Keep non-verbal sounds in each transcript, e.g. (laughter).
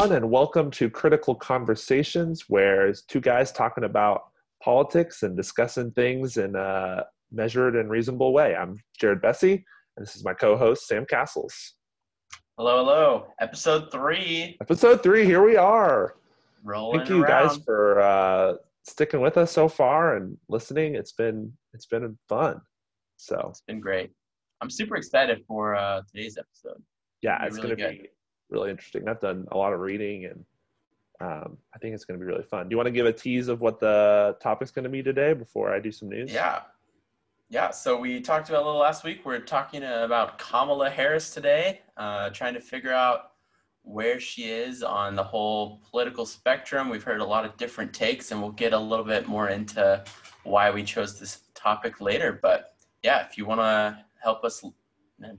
everyone, and welcome to Critical Conversations, where it's two guys talking about politics and discussing things in a measured and reasonable way. I'm Jared Bessie, and this is my co-host Sam Castles. Hello, hello. Episode three. Episode three. Here we are. Rolling Thank you around. guys for uh, sticking with us so far and listening. It's been it's been fun. So It's been great. I'm super excited for uh, today's episode. yeah, Be it's really going to good. be really interesting. I've done a lot of reading, and um, I think it's going to be really fun. Do you want to give a tease of what the topic's going to be today before I do some news? Yeah. Yeah, so we talked about a little last week. We're talking about Kamala Harris today, uh, trying to figure out where she is on the whole political spectrum. We've heard a lot of different takes, and we'll get a little bit more into why we chose this topic later. But yeah, if you want to help us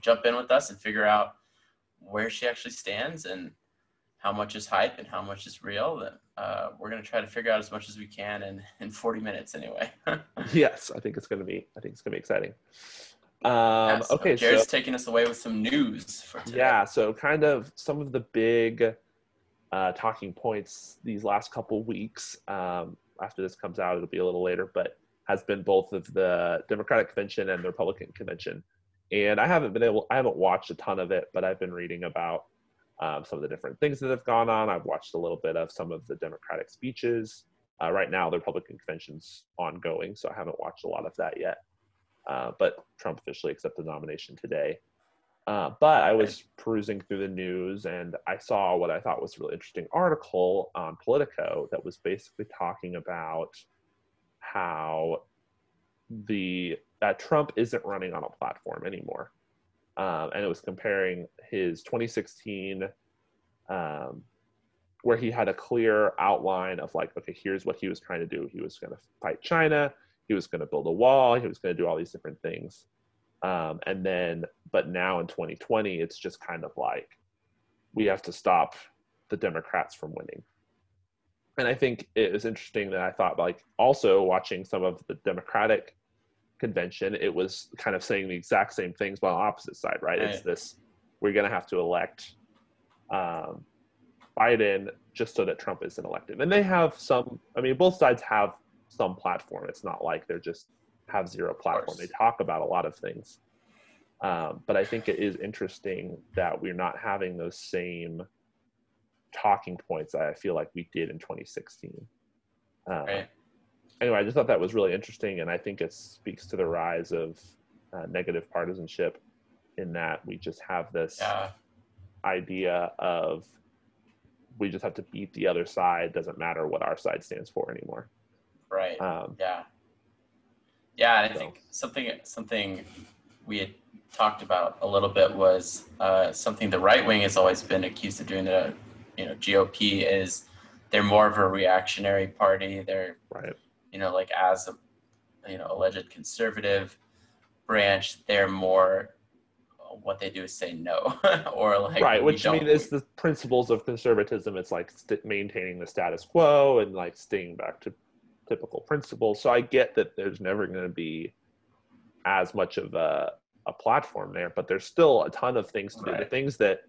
jump in with us and figure out where she actually stands and how much is hype and how much is real, then uh, we're going to try to figure out as much as we can in, in 40 minutes anyway. (laughs) Yes, I think it's going to be. I think it's going to be exciting. Um, Yeah, so okay, Jared's so taking us away with some news for today. yeah, so kind of some of the big uh, talking points these last couple weeks. Um, after this comes out, it'll be a little later, but has been both of the Democratic convention and the Republican convention. And I haven't been able, I haven't watched a ton of it, but I've been reading about um, some of the different things that have gone on. I've watched a little bit of some of the Democratic speeches. Uh, right now, the Republican convention's ongoing, so I haven't watched a lot of that yet. Uh, but Trump officially accepted the nomination today. Uh, but I was perusing through the news and I saw what I thought was a really interesting article on Politico that was basically talking about how the that Trump isn't running on a platform anymore, um, and it was comparing his 2016, um, where he had a clear outline of like, okay, here's what he was trying to do. He was going to fight China. He was going to build a wall. He was going to do all these different things. Um, and then, but now in 2020, it's just kind of like we have to stop the Democrats from winning. And I think it was interesting that I thought, like, also watching some of the Democratic convention, it was kind of saying the exact same things, but on the opposite side, right? It's this we're going to have to elect um, Biden just so that Trump isn't elected. And they have some, I mean, both sides have some platform. It's not like they're just have zero platform. They talk about a lot of things. Um, but I think it is interesting that we're not having those same talking points that I feel like we did in 2016. Um, Right. Anyway, I just thought that was really interesting, and I think it speaks to the rise of uh, negative partisanship in that we just have this Yeah. idea of we just have to beat the other side. Doesn't matter what our side stands for anymore. Right. Um, Yeah. Yeah, and I So- think something something we had talked about a little bit was uh, something the right wing has always been accused of doing. The you know GOP is they're more of a reactionary party. They're right. You know like as a you know alleged conservative branch, they're more what they do is say no (laughs) or like right. Which I mean is the principles of conservatism. It's like st- maintaining the status quo and like staying back to typical principles. So I get that there's never going to be as much of a, a platform there, but there's still a ton of things to do. The things that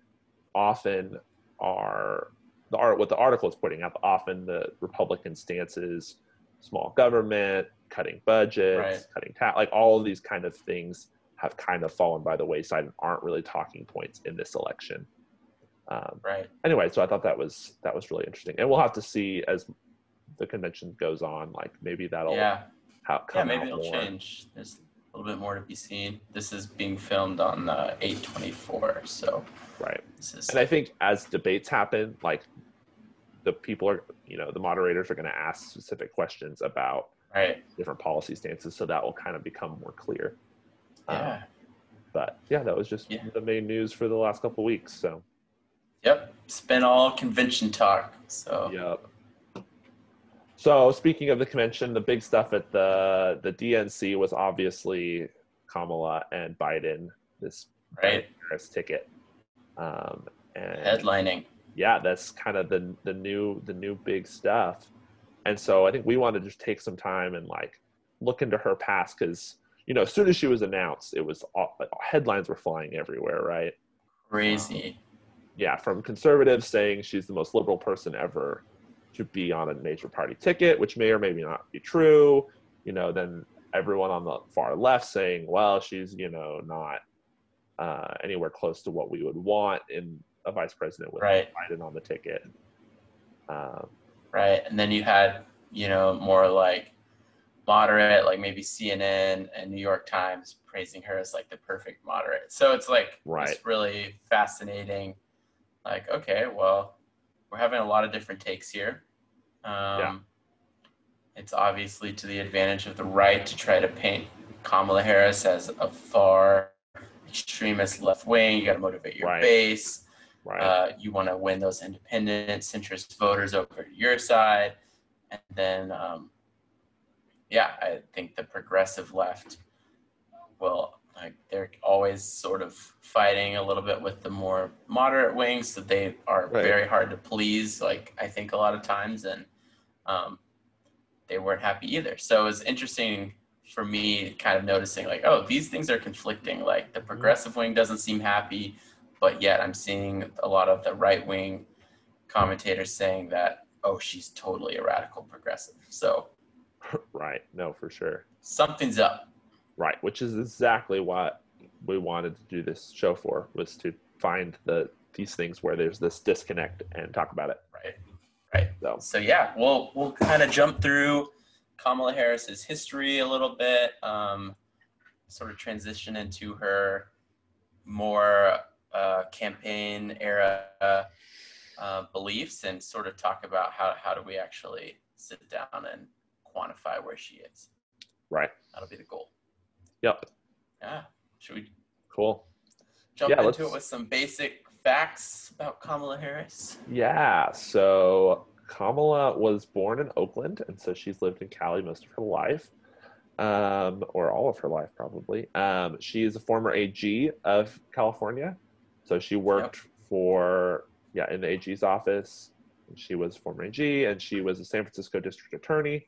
often are the art what the article is putting up. Often the Republican stances, small government, cutting budgets, Right. cutting tax, like all of these kind of things have kind of fallen by the wayside and aren't really talking points in this election. Um, right. anyway, so I thought that was that was really interesting, and we'll have to see as the convention goes on. Like maybe that'll Yeah. how, Yeah, maybe it'll more. change. There's a little bit more to be seen. This is being filmed on uh, 824, so Right, this is and I think as debates happen, like the people are, you know, the moderators are going to ask specific questions about right. different policy stances, so that will kind of become more clear. Um, but yeah, that was just Yeah. the main news for the last couple weeks. So Yep. It's been all convention talk. So Yep. So speaking of the convention, the big stuff at the the DNC was obviously Kamala and Biden. This right. Ticket, um, and Headlining. Yeah, that's kind of the the new the new big stuff. And so I think we want to just take some time and like look into her past because you know as soon as she was announced, it was all, headlines were flying everywhere, right? Crazy. yeah, from conservatives saying she's the most liberal person ever to be on a major party ticket, which may or may not be true. You know, then everyone on the far left saying, well, she's, you know, not uh, anywhere close to what we would want in a vice president with Right. Biden on the ticket. Um, right? And then you had, you know, more like moderate, like maybe CNN and New York Times praising her as like the perfect moderate. So it's like Right. it's really fascinating. Like, okay, well, we're having a lot of different takes here. Um, Yeah. It's obviously to the advantage of the right to try to paint Kamala Harris as a far extremist left wing. You got to motivate your Right. base. Right. Uh, you want to win those independent centrist voters over to your side, and then, um, yeah, I think the progressive left will like they're always sort of fighting a little bit with the more moderate wings, so they are Right. very hard to please. Like I think a lot of times, and um, they weren't happy either. So it was interesting for me, kind of noticing like, oh, these things are conflicting. Like the progressive wing doesn't seem happy but yet I'm seeing a lot of the right wing commentators saying that, oh, she's totally a radical progressive. So (laughs) right. No, for sure. something's up. Right, which is exactly what we wanted to do this show for was to find the these things where there's this disconnect and talk about it. Right. Right. So So yeah, we'll we'll kind of jump through Kamala Harris's history a little bit, um, sort of transition into her more uh, campaign era uh, beliefs, and sort of talk about how how do we actually sit down and quantify where she is. right. That'll be the goal. Yep. Yeah. Should we Cool. jump Yeah, into let's- it with some basic facts about Kamala Harris? Yeah. So Kamala was born in Oakland, and so she's lived in Cali most of her life, um, or all of her life probably. Um, she is a former AG of California, so she worked for yeah in the AG's office. She was former AG, and she was a San Francisco district attorney.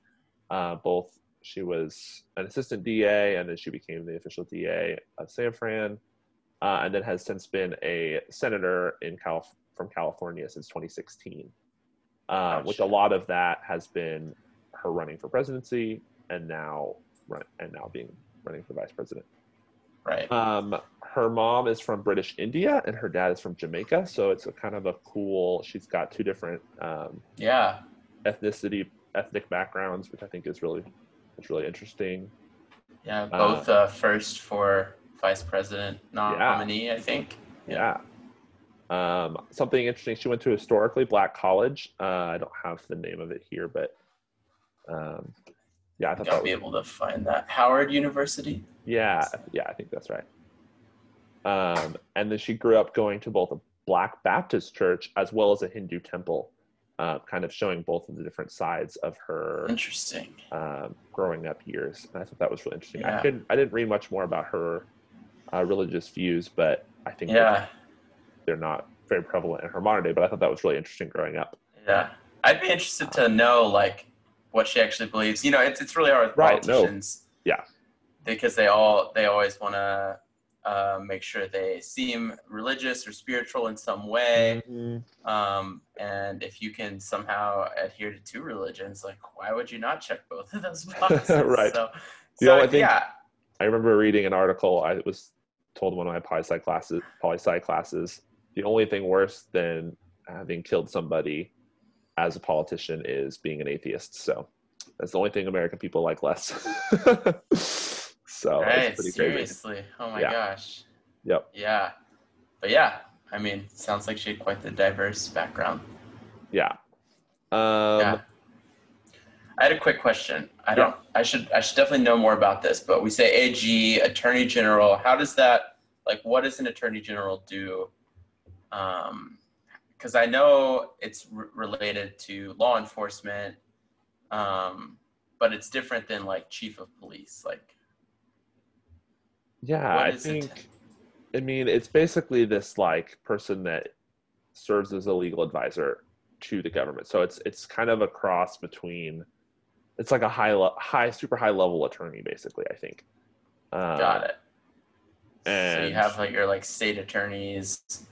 Uh, both she was an assistant DA, and then she became the official DA of San Fran, uh, and then has since been a senator in Calif- from California since 2016. Uh, which a lot of that has been her running for presidency, and now run, and now being running for vice president. Right. Um, her mom is from British India, and her dad is from Jamaica. So it's a kind of a cool. She's got two different um, yeah. ethnicity, ethnic backgrounds, which I think is really, is really interesting. Yeah. Both uh, first for vice president nominee, I think. Yeah. Um, something interesting. She went to a historically black college. Uh, I don't have the name of it here, but um, yeah, I thought I'll be was, able to find that. Howard University. yeah, yeah, I think that's right. Um, and then she grew up going to both a Black Baptist church as well as a Hindu temple, uh, kind of showing both of the different sides of her Interesting. um, growing up years. And I thought that was really interesting. I Yeah. couldn't, I didn't read much more about her uh, religious views, but I think Yeah. they're not very prevalent in her modern day. But I thought that was really interesting growing up. Yeah. I'd be interested to know like what she actually believes. You know, it's it's really hard with Right, no. politicians. Yeah. Because they all they always want to uh, make sure they seem religious or spiritual in some way. Mm-hmm. Um, and if you can somehow adhere to two religions, like why would you not check both of those (laughs) boxes? Right. So, You so know, I think- yeah, I remember reading an article. I was told one of my poli sci classes. Poli sci classes. The only thing worse than having killed somebody as a politician is being an atheist. So that's the only thing American people like less. (laughs) so right. it's pretty crazy. Seriously. Oh my Yeah. gosh. Yep. Yeah. But yeah, I mean, sounds like she had quite the diverse background. Yeah. Um, yeah. I had a quick question. I don't. I should. I should definitely know more about this. But we say AG, Attorney General. How does that? Like, what does an Attorney General do? Um, because I know it's r- related to law enforcement, um, but it's different than like Chief of Police. Like, Yeah, I it? think. I mean, it's basically this like person that serves as a legal advisor to the government. So it's it's kind of a cross between. It's like a high, le- high, super high level attorney, basically. I think. Um, got it. so you have like your like state attorneys,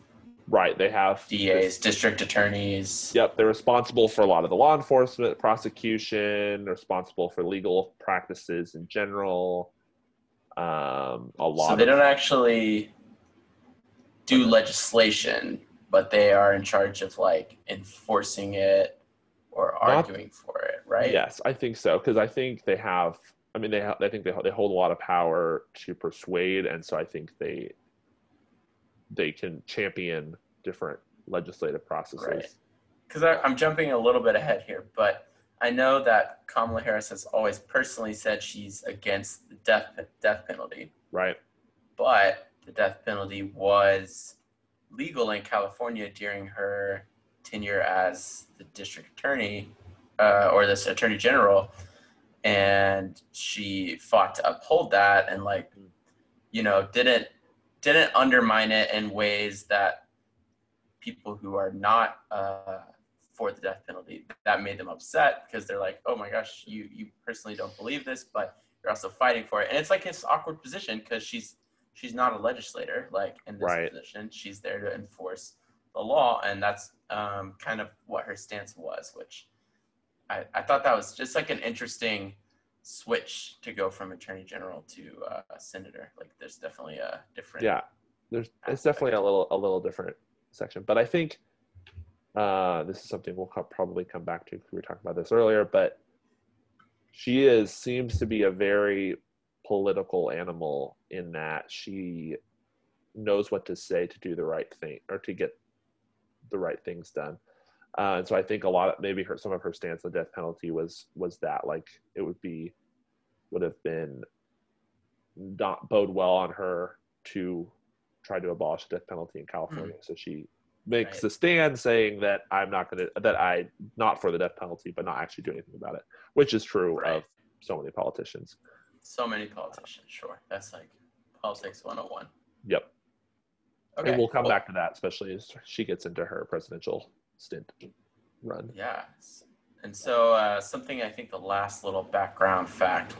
Right. They have DAs, district attorneys. Yep, they're responsible for a lot of the law enforcement, prosecution, responsible for legal practices in general. Um, a lot. So they don't actually do legislation, but they are in charge of like enforcing it or Not- arguing for it, right? Yes, I think so because I think they have. I mean, they ha- I think they they hold a lot of power to persuade, and so I think they they can champion different legislative processes. Right. Because I'm jumping a little bit ahead here, but I know that Kamala Harris has always personally said she's against the death death penalty, Right. but the death penalty was legal in California during her tenure as the district attorney uh, or this attorney general, and she fought to uphold that and like, you know, didn't didn't undermine it in ways that people who are not uh, for the death penalty that made them upset because they're like, oh my gosh, you you personally don't believe this, but you're also fighting for it, and it's like this awkward position because she's she's not a legislator like in this Right. position she's there to enforce the law and that's um, kind of what her stance was which I, I thought that was just like an interesting switch to go from attorney general to uh, senator like there's definitely a different Yeah. There's it's definitely a little a little different section, but I think uh, this is something we'll co- probably come back to. We were talking about this earlier, but she is seems to be a very political animal in that she knows what to say to do the right thing or to get the right things done. Uh, and so I think a lot of maybe her some of her stance on the death penalty was was that like it would be would have been not bode well on her to try to abolish the death penalty in California. So she makes Right. a stand saying that I'm not going to that I not for the death penalty, but not actually do anything about it, which is true Right. of so many politicians. so many politicians sure that's like politics 101 Yep. okay and we'll come well, back to that, especially as she gets into her presidential stint run. Yeah. And so uh, something I think the last little background fact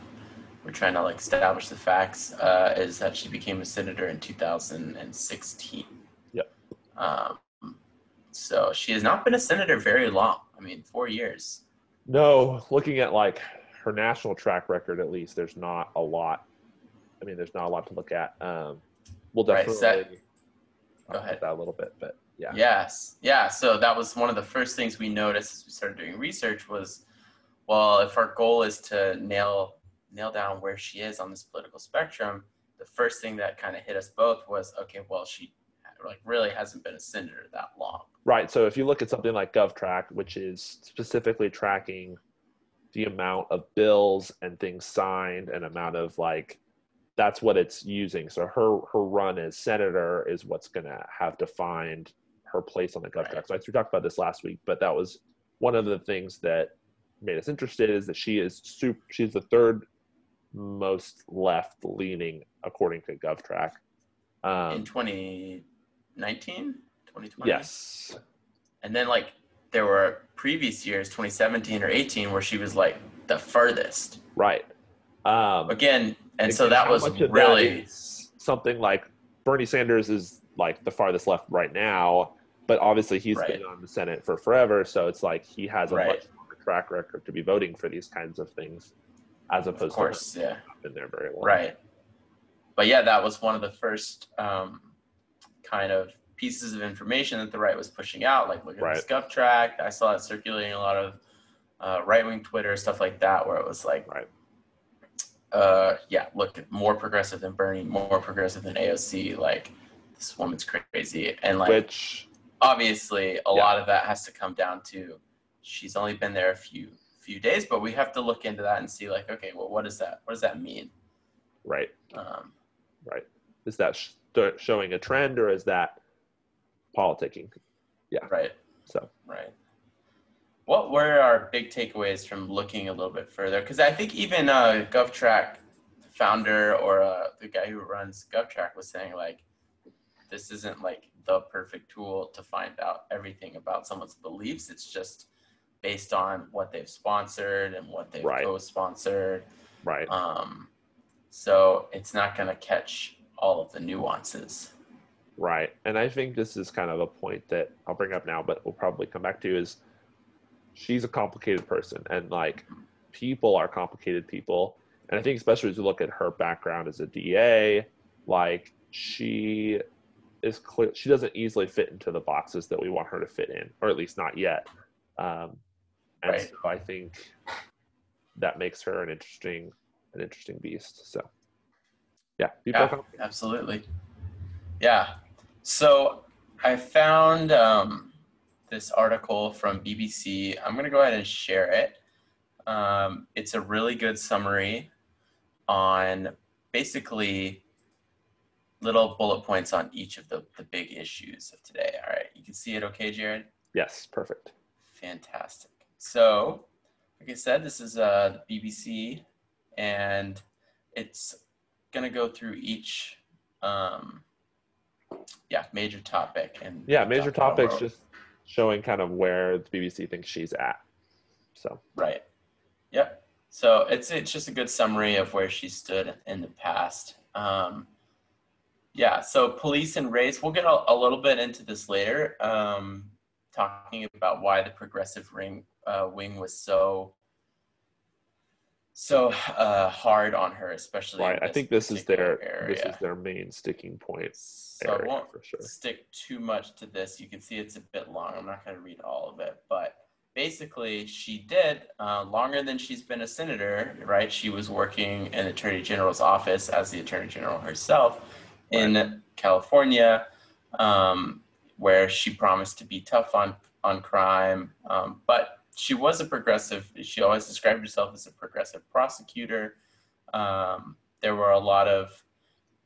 we're trying to like establish the facts uh, is that she became a senator in 2016. Yep. Um, so she has not been a senator very long. I mean, four years. No, looking at like her national track record, at least there's not a lot. I mean, there's not a lot to look at. Um, we'll Right, definitely talk Go ahead. that a little bit, but yeah, Yes. Yeah. So that was one of the first things we noticed as we started doing research was, well, if our goal is to nail nail down where she is on this political spectrum, the first thing that kind of hit us both was, okay, well, she like really hasn't been a senator that long. Right. So if you look at something like GovTrack, which is specifically tracking the amount of bills and things signed and amount of like that's what it's using. So her her run as senator is what's going to have defined her place on the GovTrack. Right. So we talked about this last week, but that was one of the things that made us interested is that she is super, she's the third most left leaning according to GovTrack. Um, in 2019, 2020. yes. And then like there were previous years, 2017 or 18, where she was like the furthest. Right. Um, Again, and so that was of that really something like Bernie Sanders is like the farthest left right now, but obviously he's Right. been on the Senate for forever, so it's like he has a Right. much longer track record to be voting for these kinds of things, as of opposed course, to yeah. been there very long. Right. But yeah, that was one of the first um, kind of pieces of information that the right was pushing out. Like, look at Right. this Gov track. I saw it circulating a lot of uh, right wing Twitter, stuff like that, where it was like, Right. uh, yeah, look, more progressive than Bernie, more progressive than AOC. Like, this woman's crazy. And like, Which obviously, a Yeah. lot of that has to come down to she's only been there a few few days, but we have to look into that and see like, okay, well, what does that what does that mean? right, Um, right. Is that sh- showing a trend or is that politicking? Yeah. Right. So Right. What were our big takeaways from looking a little bit further? Because I think even uh, GovTrack founder or uh, the guy who runs GovTrack was saying like, this isn't like the perfect tool to find out everything about someone's beliefs. It's just based on what they've sponsored and what they've Right. co-sponsored. right, Um, so it's not going to catch all of the nuances. Right. And I think this is kind of a point that I'll bring up now, but we'll probably come back to is she's a complicated person and like people are complicated people. And I think especially as you look at her background as a DA, like she is clear she doesn't easily fit into the boxes that we want her to fit in, or at least not yet. Um, and Right. so I think that makes her an interesting an interesting beast. So yeah, Yeah, absolutely. Yeah. So I found um, this article from BBC. I'm going to go ahead and share it. Um, it's a really good summary on basically little bullet points on each of the, the big issues of today. All right. You can see it okay, Jared? Yes, perfect. Fantastic. So, like I said, this is uh, the BBC, and it's going to go through each, um, yeah, major topic. And Yeah, major topics just showing kind of where the BBC thinks she's at. So Right. Yep. So it's it's just a good summary of where she stood in the past. Um, yeah. So police and race. We'll get a, a little bit into this later. Um, talking about why the progressive ring uh, wing was so so uh, hard on her, especially. right, I think this is their this is their main sticking point So I won't for sure. stick too much to this. You can see it's a bit long. I'm not going to read all of it, but basically, she did uh, longer than she's been a senator. Right? She was working in the Attorney General's office as the Attorney General herself in California, um, where she promised to be tough on on crime, um, but she was a progressive. She always described herself as a progressive prosecutor. Um, there were a lot of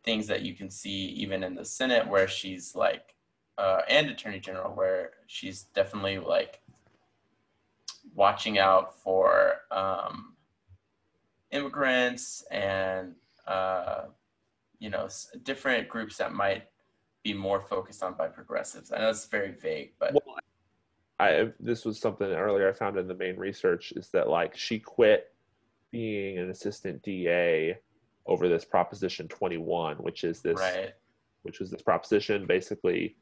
things that you can see even in the Senate where she's like, uh, and Attorney General, where she's definitely like watching out for um, immigrants and uh, you know different groups that might be more focused on by progressives. I know it's very vague, but Well, I this was something earlier I found in the main research is that like she quit being an assistant DA over this Proposition 21, which is this right, which was this proposition basically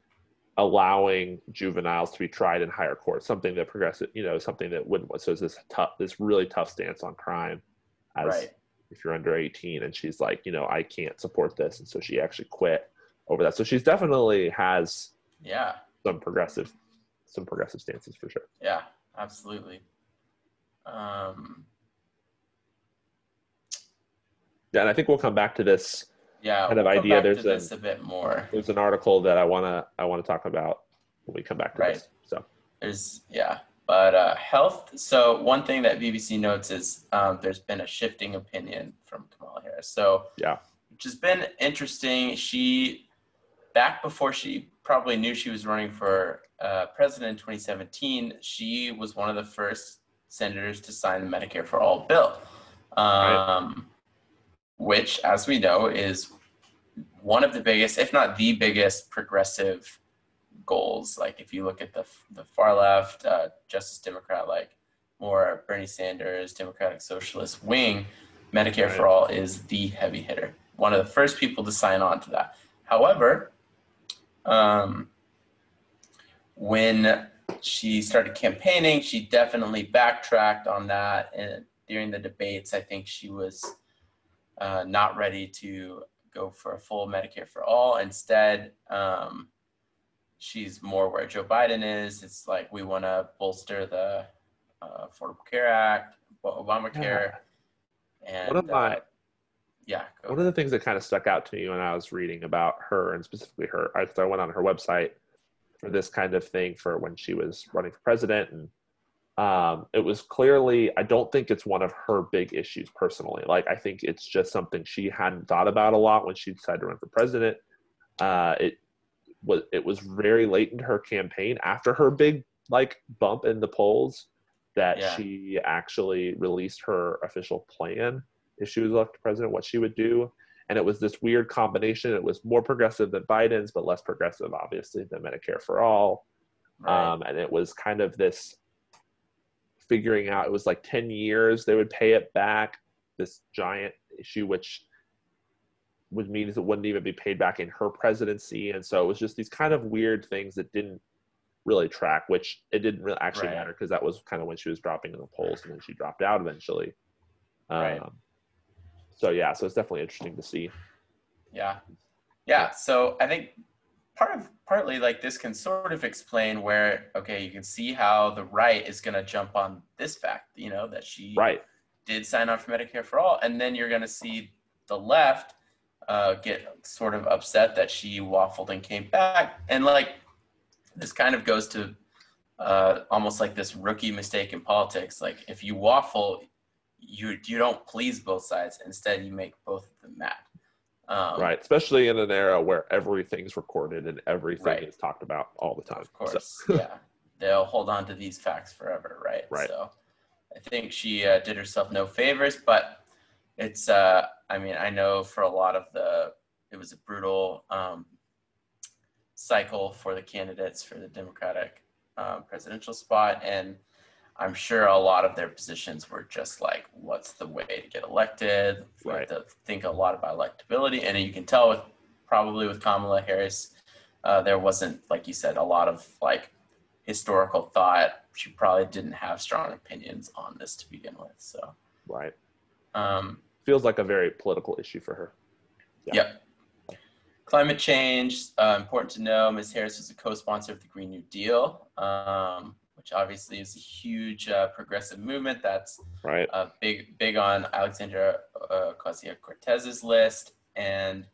allowing juveniles to be tried in higher court, something that progressive, you know, something that wouldn't. So it's this tough, this really tough stance on crime, as right, if you're under 18. And she's like, you know, I can't support this, and so she actually quit over that. So she's definitely has yeah. some progressive, some progressive stances for sure. Yeah, absolutely. Um, Yeah, and I think we'll come back to this. yeah, Kind of we'll idea, there's a- a bit more. There's an article that I wanna I wanna talk about when we come back to Right. this. So There's yeah, but uh, health. So one thing that BBC notes is um, there's been a shifting opinion from Kamala Harris. So Yeah. which has been interesting. She back before she probably knew she was running for uh, president in 2017. She was one of the first senators to sign the Medicare for All bill, um, which, as we know, is one of the biggest, if not the biggest, progressive goals. Like if you look at the the far left, uh, Justice Democrat, like more Bernie Sanders, Democratic Socialist wing, Medicare for all is the heavy hitter. One of the first people to sign on to that. However, um, when she started campaigning, she definitely backtracked on that. And during the debates, I think she was uh, not ready to go for a full Medicare for all. Instead, um, she's more where Joe Biden is. It's like we want to bolster the uh, Affordable Care Act, Obamacare, and One of my- uh, yeah, one of the things that kind of stuck out to me when I was reading about her and specifically her, I, I went on her website for this kind of thing for when she was running for president, and um, it was clearly I don't think it's one of her big issues personally. Like I think it's just something she hadn't thought about a lot when she decided to run for president. Uh, it was it was very late in her campaign after her big like bump in the polls that Yeah. she actually released her official plan if she was elected president, what she would do. And it was this weird combination. It was more progressive than Biden's, but less progressive, obviously, than Medicare for all. Right. Um, and it was kind of this figuring out, it was like 10 years they would pay it back, this giant issue, which would mean it wouldn't even be paid back in her presidency, and so it was just these kind of weird things that didn't really track. Which it didn't really actually Right. matter because that was kind of when she was dropping in the polls, and then she dropped out eventually. Right. Um, so yeah, so it's definitely interesting to see. Yeah. Yeah. So I think part of partly like this can sort of explain where okay, you can see how the right is gonna jump on this fact, you know, that she Right. did sign on for Medicare for all, and then you're gonna see the left uh, get sort of upset that she waffled and came back, and like this kind of goes to uh, almost like this rookie mistake in politics. Like if you waffle, you you don't please both sides. Instead, you make both of them mad. Um, right. Especially in an era where everything's recorded and everything Right. is talked about all the time. Of So- course, (laughs) yeah. They'll hold on to these facts forever, right? Right. So I think she uh, did herself no favors, but it's, uh, I mean, I know for a lot of the, it was a brutal um, cycle for the candidates for the Democratic um, presidential spot. And I'm sure a lot of their positions were just like, what's the way to get elected? We have Right. to think a lot about electability. And you can tell with probably with Kamala Harris, uh, there wasn't, like you said, a lot of like historical thought. She probably didn't have strong opinions on this to begin with. So, right. um, Feels like a very political issue for her. Yeah. Yep. Climate change, uh, important to know. Ms. Harris is a co-sponsor of the Green New Deal, um, which obviously is a huge uh, progressive movement that's Right. uh, big big on Alexandria uh, Ocasio-Cortez's list. And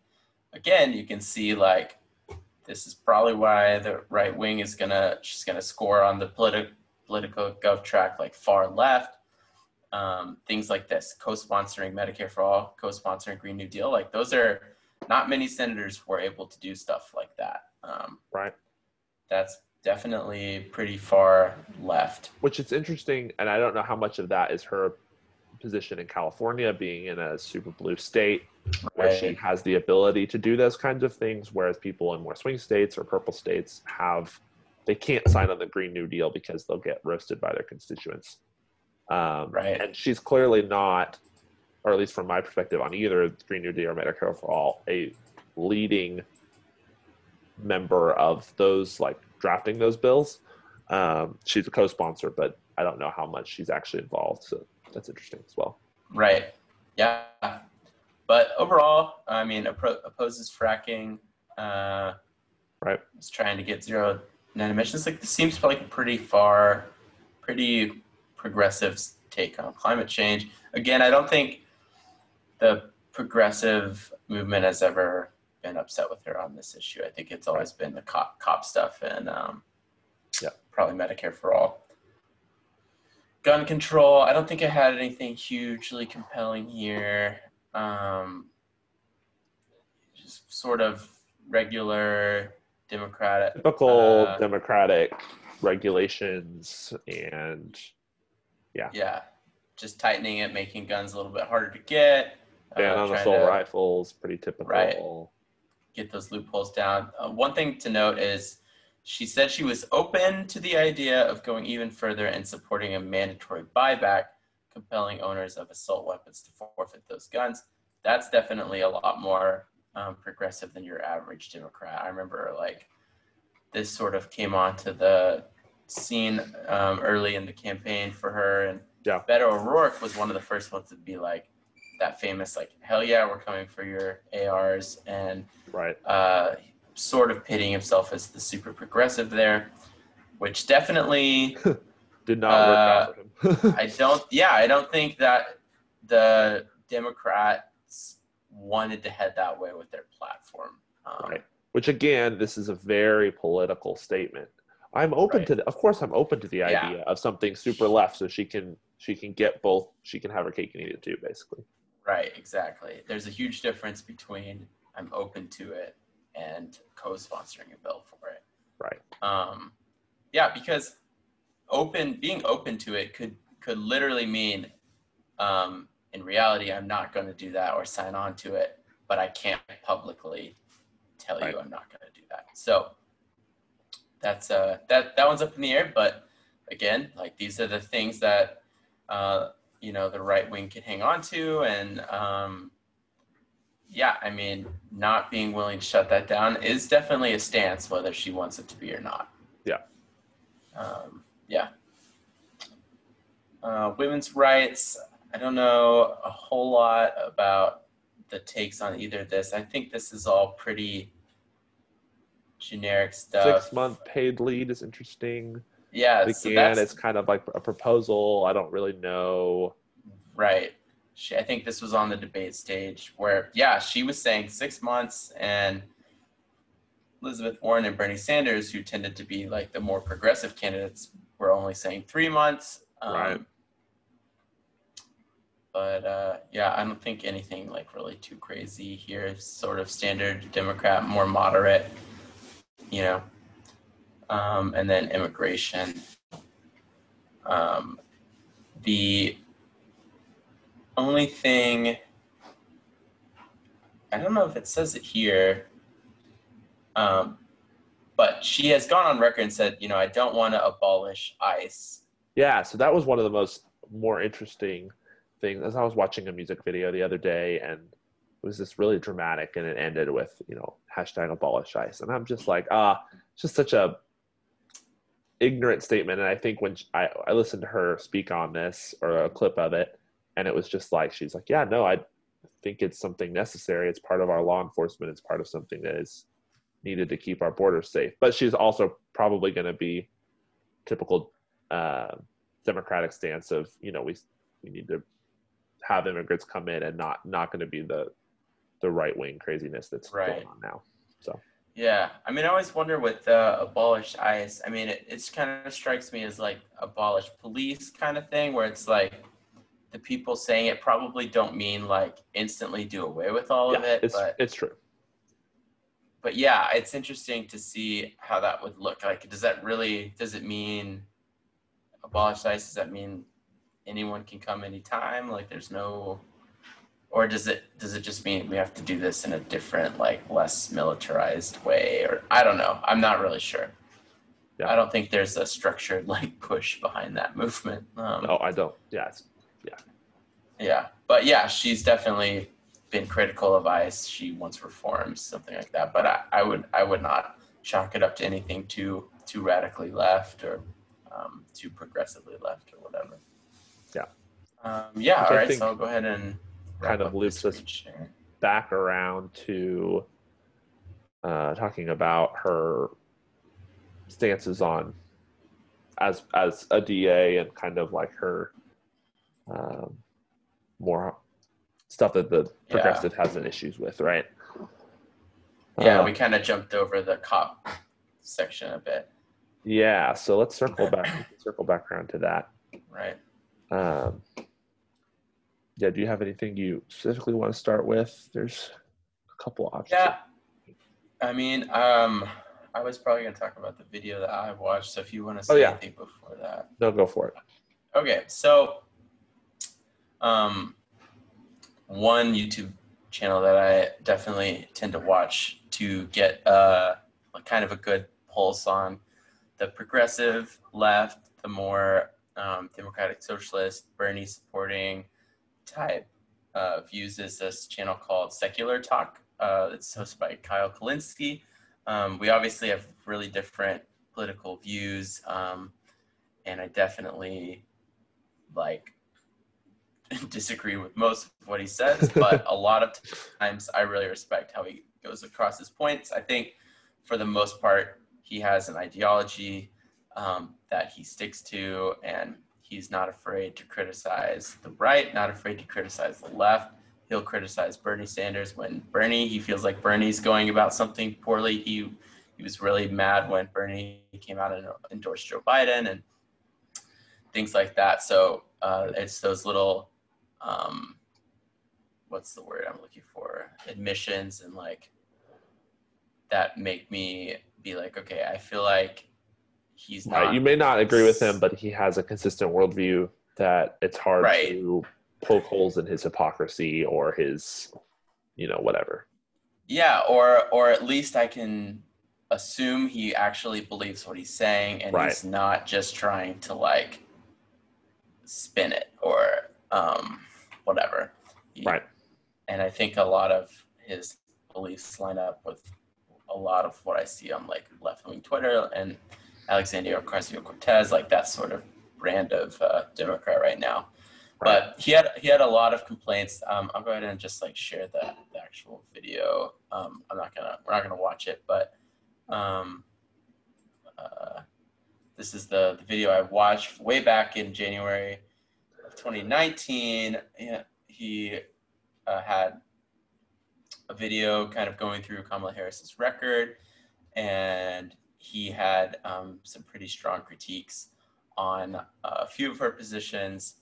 again, you can see like this is probably why the right wing is gonna she's gonna score on the politi- political gov track like far left. Um, things like this, co-sponsoring Medicare for all, co-sponsoring Green New Deal, like those are not many senators were able to do stuff like that. Um, Right. that's definitely pretty far left. Which is interesting, and I don't know how much of that is her position in California, being in a super blue state, where she has the ability to do those kinds of things, whereas people in more swing states or purple states have they can't sign on the Green New Deal because they'll get roasted by their constituents. Um, Right. And she's clearly not, or at least from my perspective, on either Green New Deal or Medicare for All, a leading member of those like drafting those bills. Um, she's a co-sponsor, but I don't know how much she's actually involved. So that's interesting as well. Right. Yeah. But overall, I mean, opposes fracking. Uh, Right. Is trying to get zero net emissions. Like this seems like a pretty far, pretty progressive take on climate change. Again, I don't think the progressive movement has ever been upset with her on this issue. I think it's always been the cop cop stuff and um, Yeah. probably Medicare for all. Gun control. I don't think I had anything hugely compelling here. Um, just sort of regular Democratic. Typical uh, Democratic regulations and yeah, Yeah. just tightening it, making guns a little bit harder to get. ban uh, on assault rifles, pretty typical. Right. Get those loopholes down. Uh, one thing to note is she said she was open to the idea of going even further and supporting a mandatory buyback, compelling owners of assault weapons to forfeit those guns. That's definitely a lot more um, progressive than your average Democrat. I remember like this sort of came onto the scene um, early in the campaign for her, and Yeah. Beto O'Rourke was one of the first ones to be like that famous, like "Hell yeah, we're coming for your ARs," and Right. uh, sort of pitting himself as the super progressive there, which definitely (laughs) Did not work out for him. I don't. Yeah, I don't think that the Democrats wanted to head that way with their platform. Um, Right. Which again, this is a very political statement. I'm open Right. to, the, of course, I'm open to the Yeah. idea of something super left, so she can she can get both. She can have her cake and eat it too, basically. Right. Exactly. There's a huge difference between I'm open to it and co-sponsoring a bill for it. Right. Um, yeah, because open being open to it could could literally mean um, in reality I'm not going to do that or sign on to it, but I can't publicly tell Right. you I'm not going to do that. So that's uh that that one's up in the air, but again, like these are the things that uh, you know the right wing can hang on to and um, yeah, I mean, not being willing to shut that down is definitely a stance, whether she wants it to be or not. Yeah. Um, yeah. Uh, women's rights. I don't know a whole lot about the takes on either of this. I think this is all pretty generic stuff. Six month paid lead is interesting. Yeah, Again, that's it's kind of like a proposal. I don't really know. right. She, I think this was on the debate stage where, yeah, she was saying six months, and Elizabeth Warren and Bernie Sanders, who tended to be like the more progressive candidates, were only saying three months. Um, Right. But uh, yeah, I don't think anything like really too crazy here. Sort of standard Democrat, more moderate, you know. Um, and then immigration. Um, the only thing I don't know if it says it here, um, but she has gone on record and said, you know, I don't want to abolish ICE. Yeah, so that was one of the most more interesting things. As I was watching a music video the other day, and it was just really dramatic, and it ended with you know hashtag abolish ICE, and I'm just like, ah, it's just such a ignorant statement. And I think when sh- I I listened to her speak on this or a clip of it, and it was just like she's like, yeah, no, I think it's something necessary. It's part of our law enforcement. It's part of something that is needed to keep our borders safe. But she's also probably going to be typical uh, democratic stance of you know we we need to have immigrants come in and not not going to be the the right wing craziness that's Right. going on now. So Yeah, I mean, I always wonder with uh, abolish ICE. I mean, it it's kind of strikes me as like abolish police kind of thing, where it's like the people saying it probably don't mean like instantly do away with all of it, it's but it's true. but yeah, it's interesting to see how that would look. Like, does that really does it mean abolish ICE? Does that mean anyone can come anytime? Like, there's no, or does it does it just mean we have to do this in a different, like, less militarized way? Or I don't know. I'm not really sure. Yeah. I don't think there's a structured (laughs) like push behind that movement. Um, No, I don't. Yeah, it's, Yeah, but yeah, she's definitely been critical of ICE. She wants reforms, something like that. But I, I would I would not chalk it up to anything too too radically left or um, too progressively left or whatever. Yeah. Um, yeah. All right. think So I'll go ahead and kind of loops us- share. back around to uh, talking about her stances on as as a DA and kind of like her um, more stuff that the Yeah. progressive has an issues with, right? Yeah, Uh, we kind of jumped over the cop section a bit, yeah. So let's circle (clears throat) back circle back around to that. right? Um, yeah. Do you have anything you specifically want to start with? There's a couple options. Yeah. I mean, um, I was probably gonna talk about the video that I watched. So if you want to say Oh, yeah. anything before that. No, go for it. Okay, so um, one YouTube channel that I definitely tend to watch to get uh, kind of a good pulse on the progressive left, the more um, democratic socialist, Bernie supporting type uh, views is this channel called Secular Talk. Uh, it's hosted by Kyle Kulinski. Um, we obviously have really different political views, um, and I definitely like (laughs) disagree with most of what he says, (laughs) but a lot of times I really respect how he goes across his points. I think for the most part, he has an ideology um, that he sticks to, and he's not afraid to criticize the right, not afraid to criticize the left. He'll criticize Bernie Sanders when Bernie, he feels like Bernie's going about something poorly. He he was really mad when Bernie came out and endorsed Joe Biden and things like that. So uh, it's those little, um, what's the word I'm looking for? Admissions and like that make me be like, okay, I feel like he's not. Right. You may not agree with him, but he has a consistent worldview that it's hard Right. to poke holes in his hypocrisy or his, you know, whatever. Yeah, or or at least I can assume he actually believes what he's saying and Right. he's not just trying to like spin it or um whatever. Right. And I think a lot of his beliefs line up with a lot of what I see on like left wing Twitter and Alexandria Ocasio Cortez, like that sort of brand of uh, Democrat right now. But he had he had a lot of complaints. Um, I'll go ahead and just like share the, the actual video. Um, I'm not gonna we're not gonna watch it, but um, uh, this is the, the video I watched way back in January of 2019. He uh, had a video kind of going through Kamala Harris's record, and he had um, some pretty strong critiques on a few of her positions.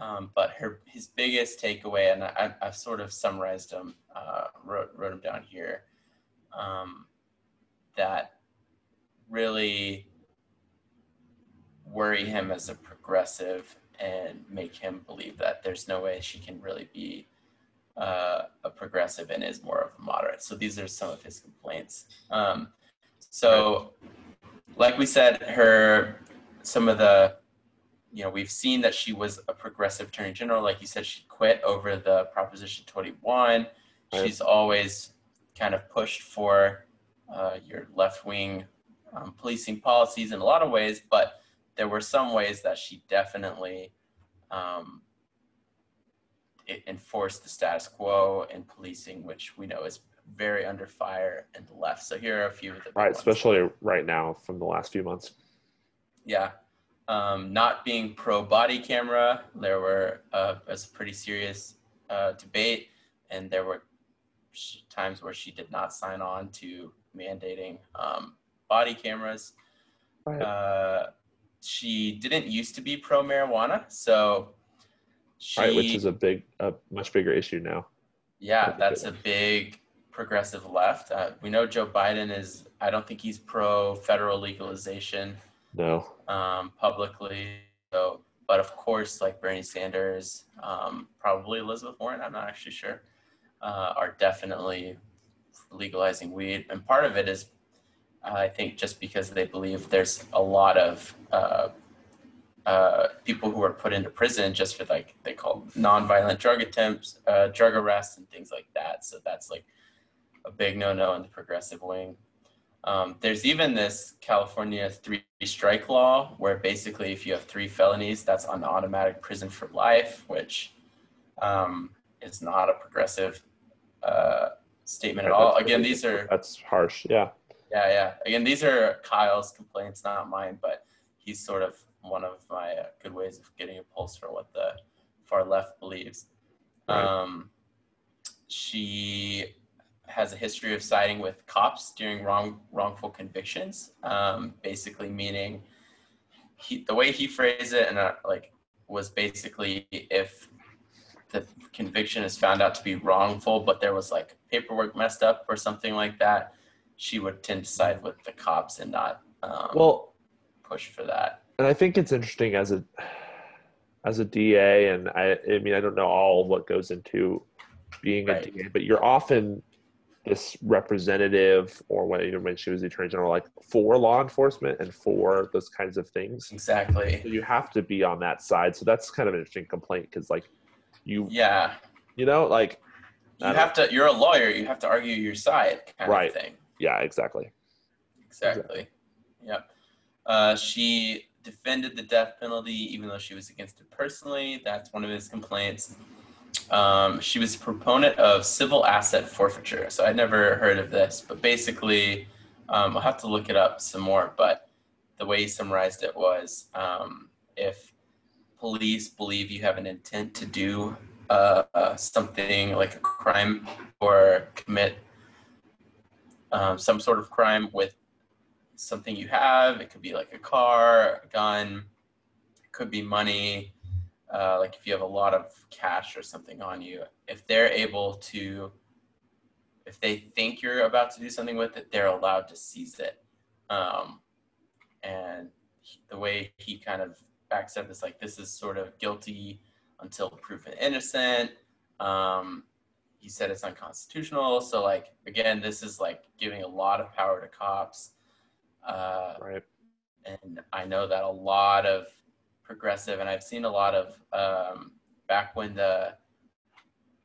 Um, but her his biggest takeaway, and I, have sort of summarized them, uh, wrote wrote them down here, um, that really worry him as a progressive and make him believe that there's no way she can really be uh, a progressive and is more of a moderate. So these are some of his complaints. Um, so, like we said, her some of the you know we've seen that she was a progressive attorney general. Like you said, she quit over the Proposition 21. Right. She's always kind of pushed for uh, your left wing um, policing policies in a lot of ways, but there were some ways that she definitely um, enforced the status quo in policing, which we know is very under fire the left. So here are a few of the right, ones. especially right now from the last few months. Yeah, um, not being pro body camera, there were uh, was a pretty serious uh, debate, and there were times where she did not sign on to mandating um, body cameras. Right. Uh, she didn't used to be pro marijuana, so she, right, which is a big, a much bigger issue now. Yeah, that's a big progressive left. Uh, we know Joe Biden is. I don't think he's pro federal legalization. No. Um, publicly, so but of course, like Bernie Sanders, um, probably Elizabeth Warren. I'm not actually sure. Uh, are definitely legalizing weed, and part of it is I think just because they believe there's a lot of uh, uh, people who are put into prison just for like they call nonviolent drug attempts, uh, drug arrests, and things like that. So that's like a big no-no in the progressive wing. Um, there's even this California three strike law where basically if you have three felonies, that's on automatic prison for life, which um, is not a progressive uh, statement at all. Again, these are that's harsh. Yeah. Yeah, yeah. Again, these are Kyle's complaints, not mine, but he's sort of one of my uh, good ways of getting a pulse for what the far left believes. Right. Um, she has a history of siding with cops during wrong wrongful convictions, um, basically meaning he, the way he phrased it, and uh, like was basically if the conviction is found out to be wrongful, but there was like paperwork messed up or something like that, she would tend to side with the cops and not um, well push for that. And I think it's interesting as a as a DA, and I I mean I don't know all what goes into being right. a DA, but you're often this representative or when you know when she was the attorney general like for law enforcement and for those kinds of things exactly so you have to be on that side so that's kind of an interesting complaint because like you yeah you know like you have know. to you're a lawyer you have to argue your side kind right. of thing yeah, exactly. Exactly. exactly. Yep. Uh, she defended the death penalty even though she was against it personally. That's one of his complaints. Um, she was a proponent of civil asset forfeiture. So I'd never heard of this, but basically, um, I'll have to look it up some more. But the way he summarized it was um, if police believe you have an intent to do uh, uh, something like a crime or commit um, some sort of crime with something you have. It could be like a car, a gun, it could be money. Uh, like if you have a lot of cash or something on you, if they're able to, if they think you're about to do something with it, they're allowed to seize it. Um, and he, the way he kind of backs up is like this is sort of guilty until proven innocent. Um, he said it's unconstitutional. So like again, this is like giving a lot of power to cops. Uh, right. And I know that a lot of progressive, and I've seen a lot of um, back when the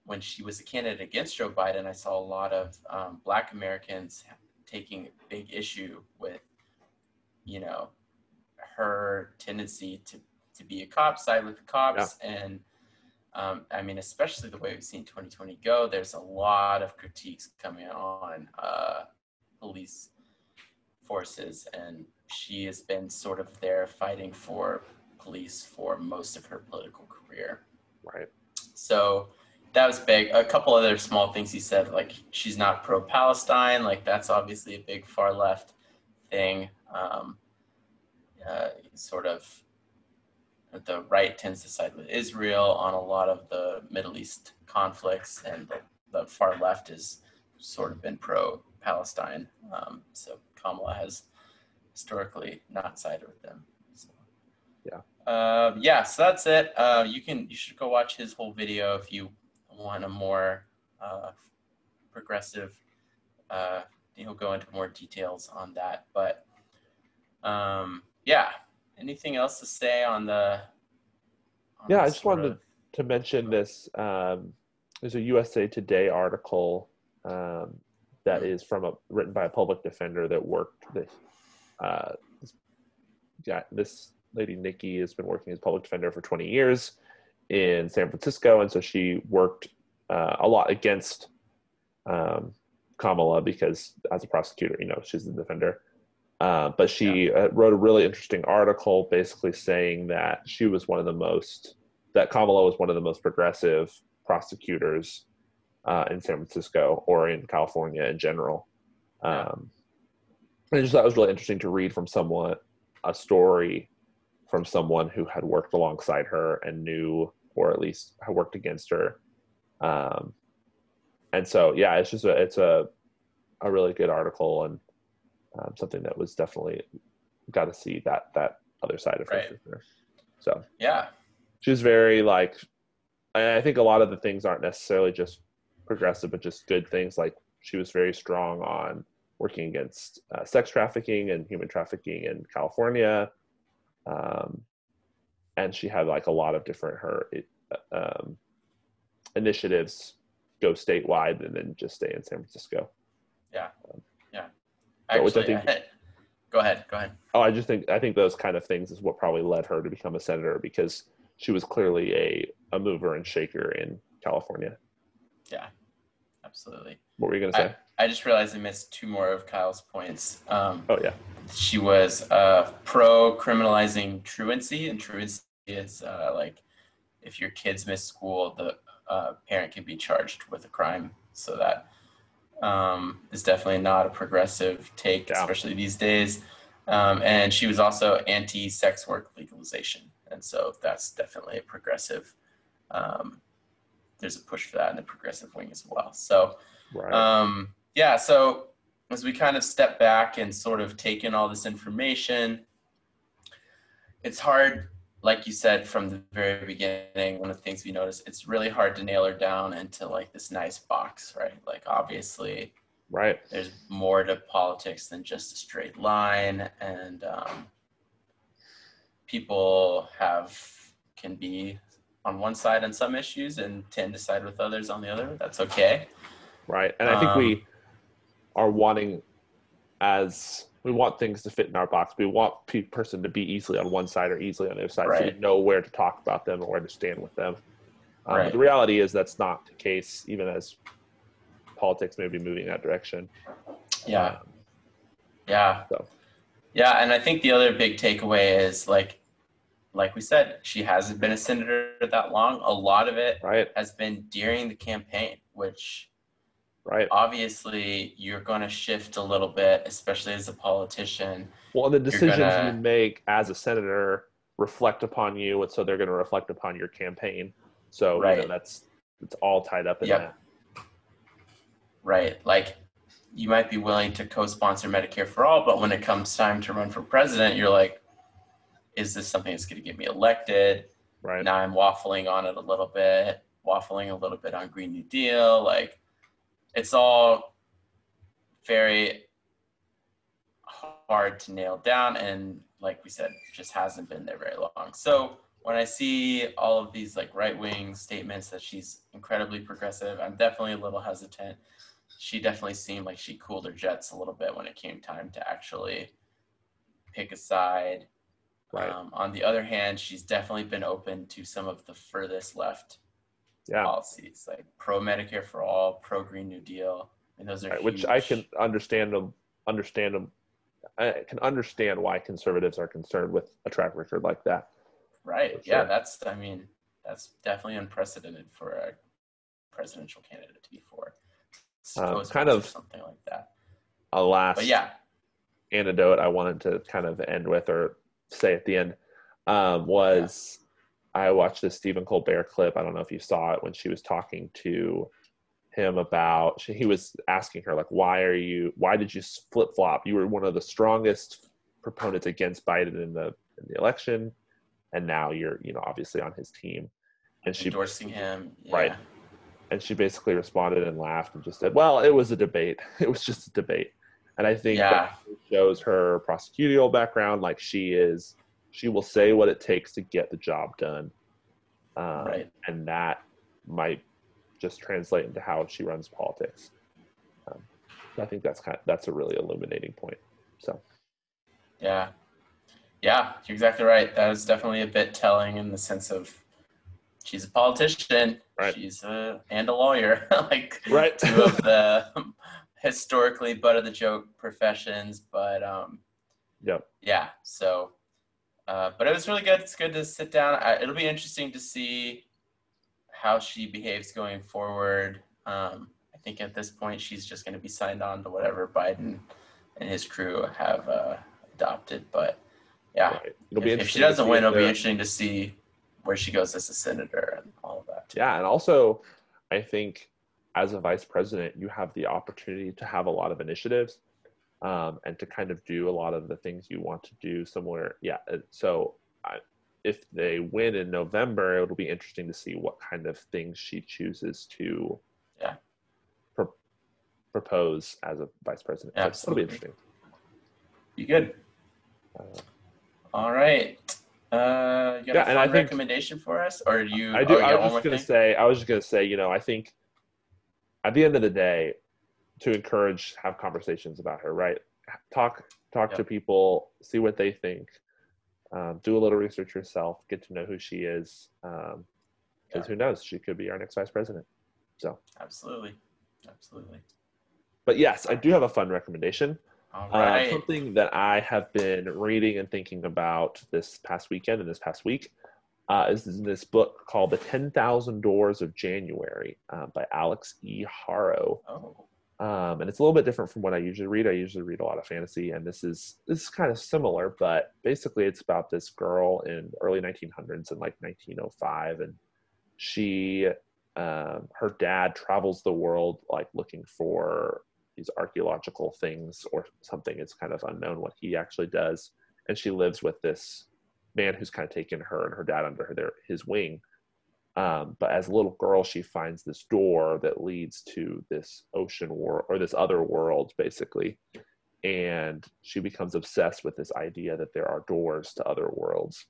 when she was a candidate against Joe Biden, I saw a lot of um, Black Americans taking big issue with, you know, her tendency to to be a cop, side with the cops, yeah. and um, I mean, especially the way we've seen 2020 go. There's a lot of critiques coming on uh, police forces, and she has been sort of there fighting for police for most of her political career. Right. So that was big. A couple other small things he said, like she's not pro-Palestine, like that's obviously a big far left thing. Um, uh, sort of the right tends to side with Israel on a lot of the Middle East conflicts, and the, the far left has sort of been pro-Palestine. Um, so Kamala has historically not sided with them. So. Yeah. Uh, yeah. So that's it. Uh, you can you should go watch his whole video if you want a more uh, progressive. Uh, he'll go into more details on that, but um, yeah. Anything else to say on the? On yeah, I just wanted of... to mention this. Um, there's a USA Today article um, that mm-hmm. from a written by a public defender that worked this. Uh, this, yeah, this lady Nikki has been working as public defender for 20 years in San Francisco, and so she worked uh, a lot against um, Kamala because as a prosecutor, you know, she's the defender. Uh, but she yeah. Uh, wrote a really interesting article basically saying that she was one of the most, that Kamala was one of the most progressive prosecutors uh, in San Francisco or in California in general. Um, I just thought it was really interesting to read from someone a story from someone who had worked alongside her and knew, or at least had worked against her. Um, and so, yeah, it's just a, it's a, a really good article and um, something that was definitely got to see that that other side of right. her. So yeah, she was very like. I think a lot of the things aren't necessarily just progressive, but just good things. Like she was very strong on working against uh, sex trafficking and human trafficking in California, um, and she had like a lot of different her um, initiatives go statewide and then just stay in San Francisco. Yeah, yeah. Actually, think, (laughs) go ahead. Go ahead. Oh, I just think I think those kind of things is what probably led her to become a senator because she was clearly a a mover and shaker in California. Yeah, absolutely. What were you going to say? I, I, just realized I missed two more of Kyle's points. Um, oh yeah. She was uh, pro criminalizing truancy, and truancy is uh, like if your kids miss school, the uh, parent can be charged with a crime, so that um, is definitely not a progressive take, yeah. especially these days. Um, and she was also anti-sex work legalization, and so that's definitely a progressive. Um, there's a push for that in the progressive wing as well. So, right. Yeah. So as we kind of step back and sort of take in all this information, it's hard like you said from the very beginning, one of the things we noticed, it's really hard to nail her down into like this nice box, right? Like obviously, right. There's more to politics than just a straight line, and um, people have can be on one side on some issues and tend to side with others on the other. That's okay. Right, and I think um, we are wanting as we want things to fit in our box. We want pe- person to be easily on one side or easily on the other side, right. so we know where to talk about them or where to stand with them. Um, right. But the reality is that's not the case, even as politics may be moving that direction. Yeah. Um, yeah. So. Yeah, and I think the other big takeaway is like, like we said, she hasn't been a senator that long. A lot of it right. has been during the campaign, which right? Obviously you're going to shift a little bit especially as a politician. Well the decisions gonna, you make as a senator reflect upon you and so they're going to reflect upon your campaign. So right. you know, that's it's all tied up in yep. that. Right. Like you might be willing to co-sponsor medicare for all but when it comes time to run for president you're like is this something that's going to get me elected? Right. Now i'm waffling on it a little bit waffling a little bit on green new deal like it's all very hard to nail down and like we said just hasn't been there very long so when I see all of these like right wing statements that she's incredibly progressive, I'm definitely a little hesitant. She definitely seemed like she cooled her jets a little bit when it came time to actually pick a side. Right. Um, on the other hand, she's definitely been open to some of the furthest left Yeah. policies, like pro Medicare for all, pro Green New Deal, and those are Right, which I can understand them. Understand them. I can understand why conservatives are concerned with a track record like that. Right. For Yeah, that's I mean, that's definitely unprecedented for a presidential candidate to be for. Um, kind of- something like that. A last But yeah, anecdote I wanted to kind of end with or say at the end um, was I watched this Stephen Colbert clip. I don't know if you saw it when she was talking to him about she, he was asking her like why are you why did you flip flop you were one of the strongest proponents against Biden in the in the election and now you're you know obviously on his team and she endorsing him. Yeah. Right. and she basically responded and laughed and just said well it was a debate (laughs) it was just a debate and I think Yeah. that shows her prosecutorial background like she is she will say what it takes to get the job done um, Right. and that might just translate into how she runs politics um, i think that's kind of that's a really illuminating point so Yeah. Yeah, you're exactly right. That is definitely a bit telling in the sense of she's a politician, Right. she's a and a lawyer, (laughs) like Right. two of the (laughs) historically butt of the joke professions. But um, yep yeah, so uh, but it was really good. It's good to sit down. I, it'll be interesting to see how she behaves going forward. Um, I think at this point she's just going to be signed on to whatever Biden and his crew have uh, adopted. But yeah, right. it'll be if, if she doesn't win, it'll be interesting to see where she goes as a senator and all of that. Yeah, and also I think as a vice president, you have the opportunity to have a lot of initiatives um, and to kind of do a lot of the things you want to do somewhere. Yeah, uh, so I, if they win in November, it'll be interesting to see what kind of things she chooses to Yeah. pro- propose as a vice president. So Absolutely. It'll be interesting. Be good. Uh, All right. Uh, you got Yeah, a and I think- recommendation for us, or do you? I do. oh, I was just gonna thing? say. I was just gonna say. You know, I think at the end of the day, to encourage, have conversations about her. Right. Talk. Talk Yeah. to people. See what they think. Um, do a little research yourself. Get to know who she is. Because Yeah. who knows? She could be our next vice president. So, Absolutely, absolutely. but yes, I do have a fun recommendation. All Uh, something that I have been reading and thinking about this past weekend and this past week uh, is this book called The 10,000 Doors of January uh, by Alix E. Harrow. oh, Um, and it's a little bit different from what I usually read. I usually read a lot of fantasy, and this is this is kind of similar, but basically it's about this girl in early 1900s in like 1905, and she um, her dad travels the world like looking for these archaeological things or something. It's kind of unknown what he actually does, and she lives with this man who's kind of taken her and her dad under their, his wing. Um, but as a little girl, she finds this door that leads to this ocean world or this other world, basically. And she becomes obsessed with this idea that there are doors to other worlds.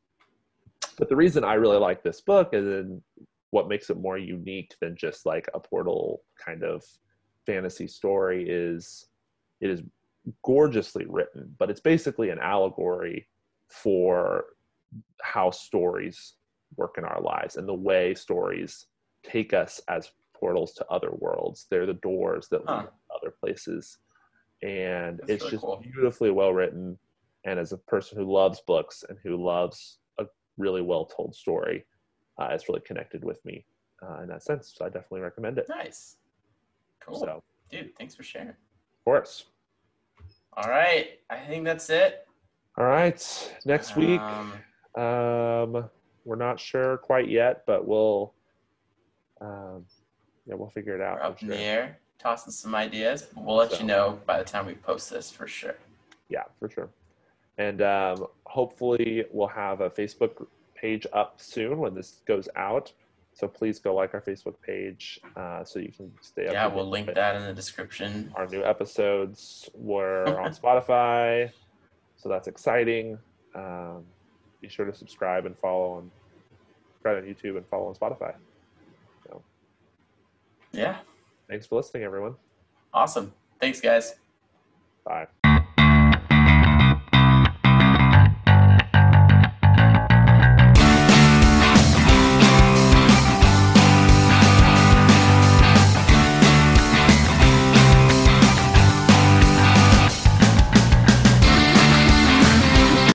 But the reason I really like this book is in what makes it more unique than just like a portal kind of fantasy story is it is gorgeously written, but it's basically an allegory for how stories work in our lives and the way stories take us as portals to other worlds. They're the doors that lead to other places. And That's it's really just cool. beautifully well written. And as a person who loves books and who loves a really well told story, uh, it's really connected with me uh, in that sense. So I definitely recommend it. nice. Cool, So, dude. Thanks for sharing. of course. All right, I think that's it. All right. Next week, Um, Um, we're not sure quite yet, but we'll, um, yeah, we'll figure it out. we're up in the air, tossing some ideas. We'll let So- you know by the time we post this for sure. Yeah, for sure. And um, hopefully, we'll have a Facebook page up soon when this goes out. So please go like our Facebook page uh, so you can stay up. Yeah, we'll link that in the description. Our new episodes were (laughs) on Spotify, so that's exciting. Um, be sure to subscribe and follow on subscribe on YouTube and follow on Spotify. So, Yeah. thanks for listening, everyone. Awesome. Thanks, guys. Bye.